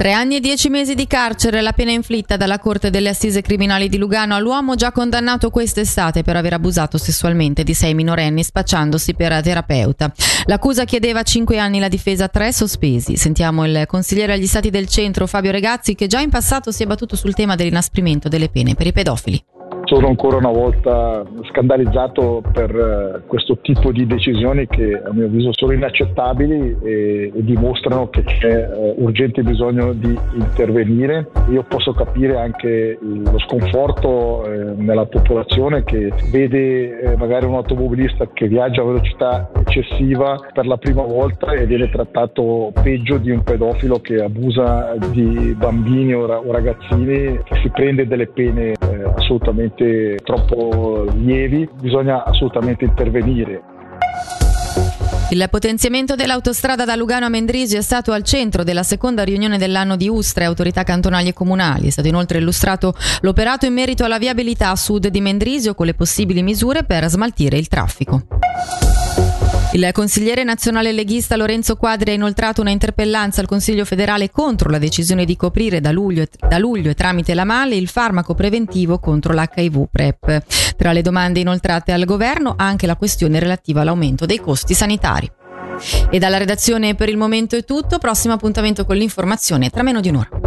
Tre anni e dieci mesi di carcere, la pena inflitta dalla Corte delle Assise Criminali di Lugano all'uomo già condannato quest'estate per aver abusato sessualmente di sei minorenni spacciandosi per terapeuta. L'accusa chiedeva cinque anni, la difesa tre sospesi. Sentiamo il consigliere agli Stati del Centro Fabio Regazzi che già in passato si è battuto sul tema dell'inasprimento delle pene per i pedofili sono ancora una volta scandalizzato per eh, questo tipo di decisioni che a mio avviso sono inaccettabili e, e dimostrano che c'è uh, urgente bisogno di intervenire. Io posso capire anche lo sconforto eh, nella popolazione che vede eh, magari un automobilista che viaggia a velocità eccessiva per la prima volta e viene trattato peggio di un pedofilo che abusa di bambini o, ra- o ragazzini si prende delle pene eh, assolutamente troppo lievi, bisogna assolutamente intervenire. Il potenziamento dell'autostrada da Lugano a Mendrisio è stato al centro della seconda riunione dell'anno di Ustre, autorità cantonali e comunali. È stato inoltre illustrato l'operato in merito alla viabilità a sud di Mendrisio con le possibili misure per smaltire il traffico. Il consigliere nazionale leghista Lorenzo Quadri ha inoltrato una interpellanza al Consiglio federale contro la decisione di coprire da luglio, da luglio e tramite la MALE il farmaco preventivo contro l'HIV PrEP. Tra le domande inoltrate al governo anche la questione relativa all'aumento dei costi sanitari. E dalla redazione per il momento è tutto, prossimo appuntamento con l'informazione tra meno di un'ora.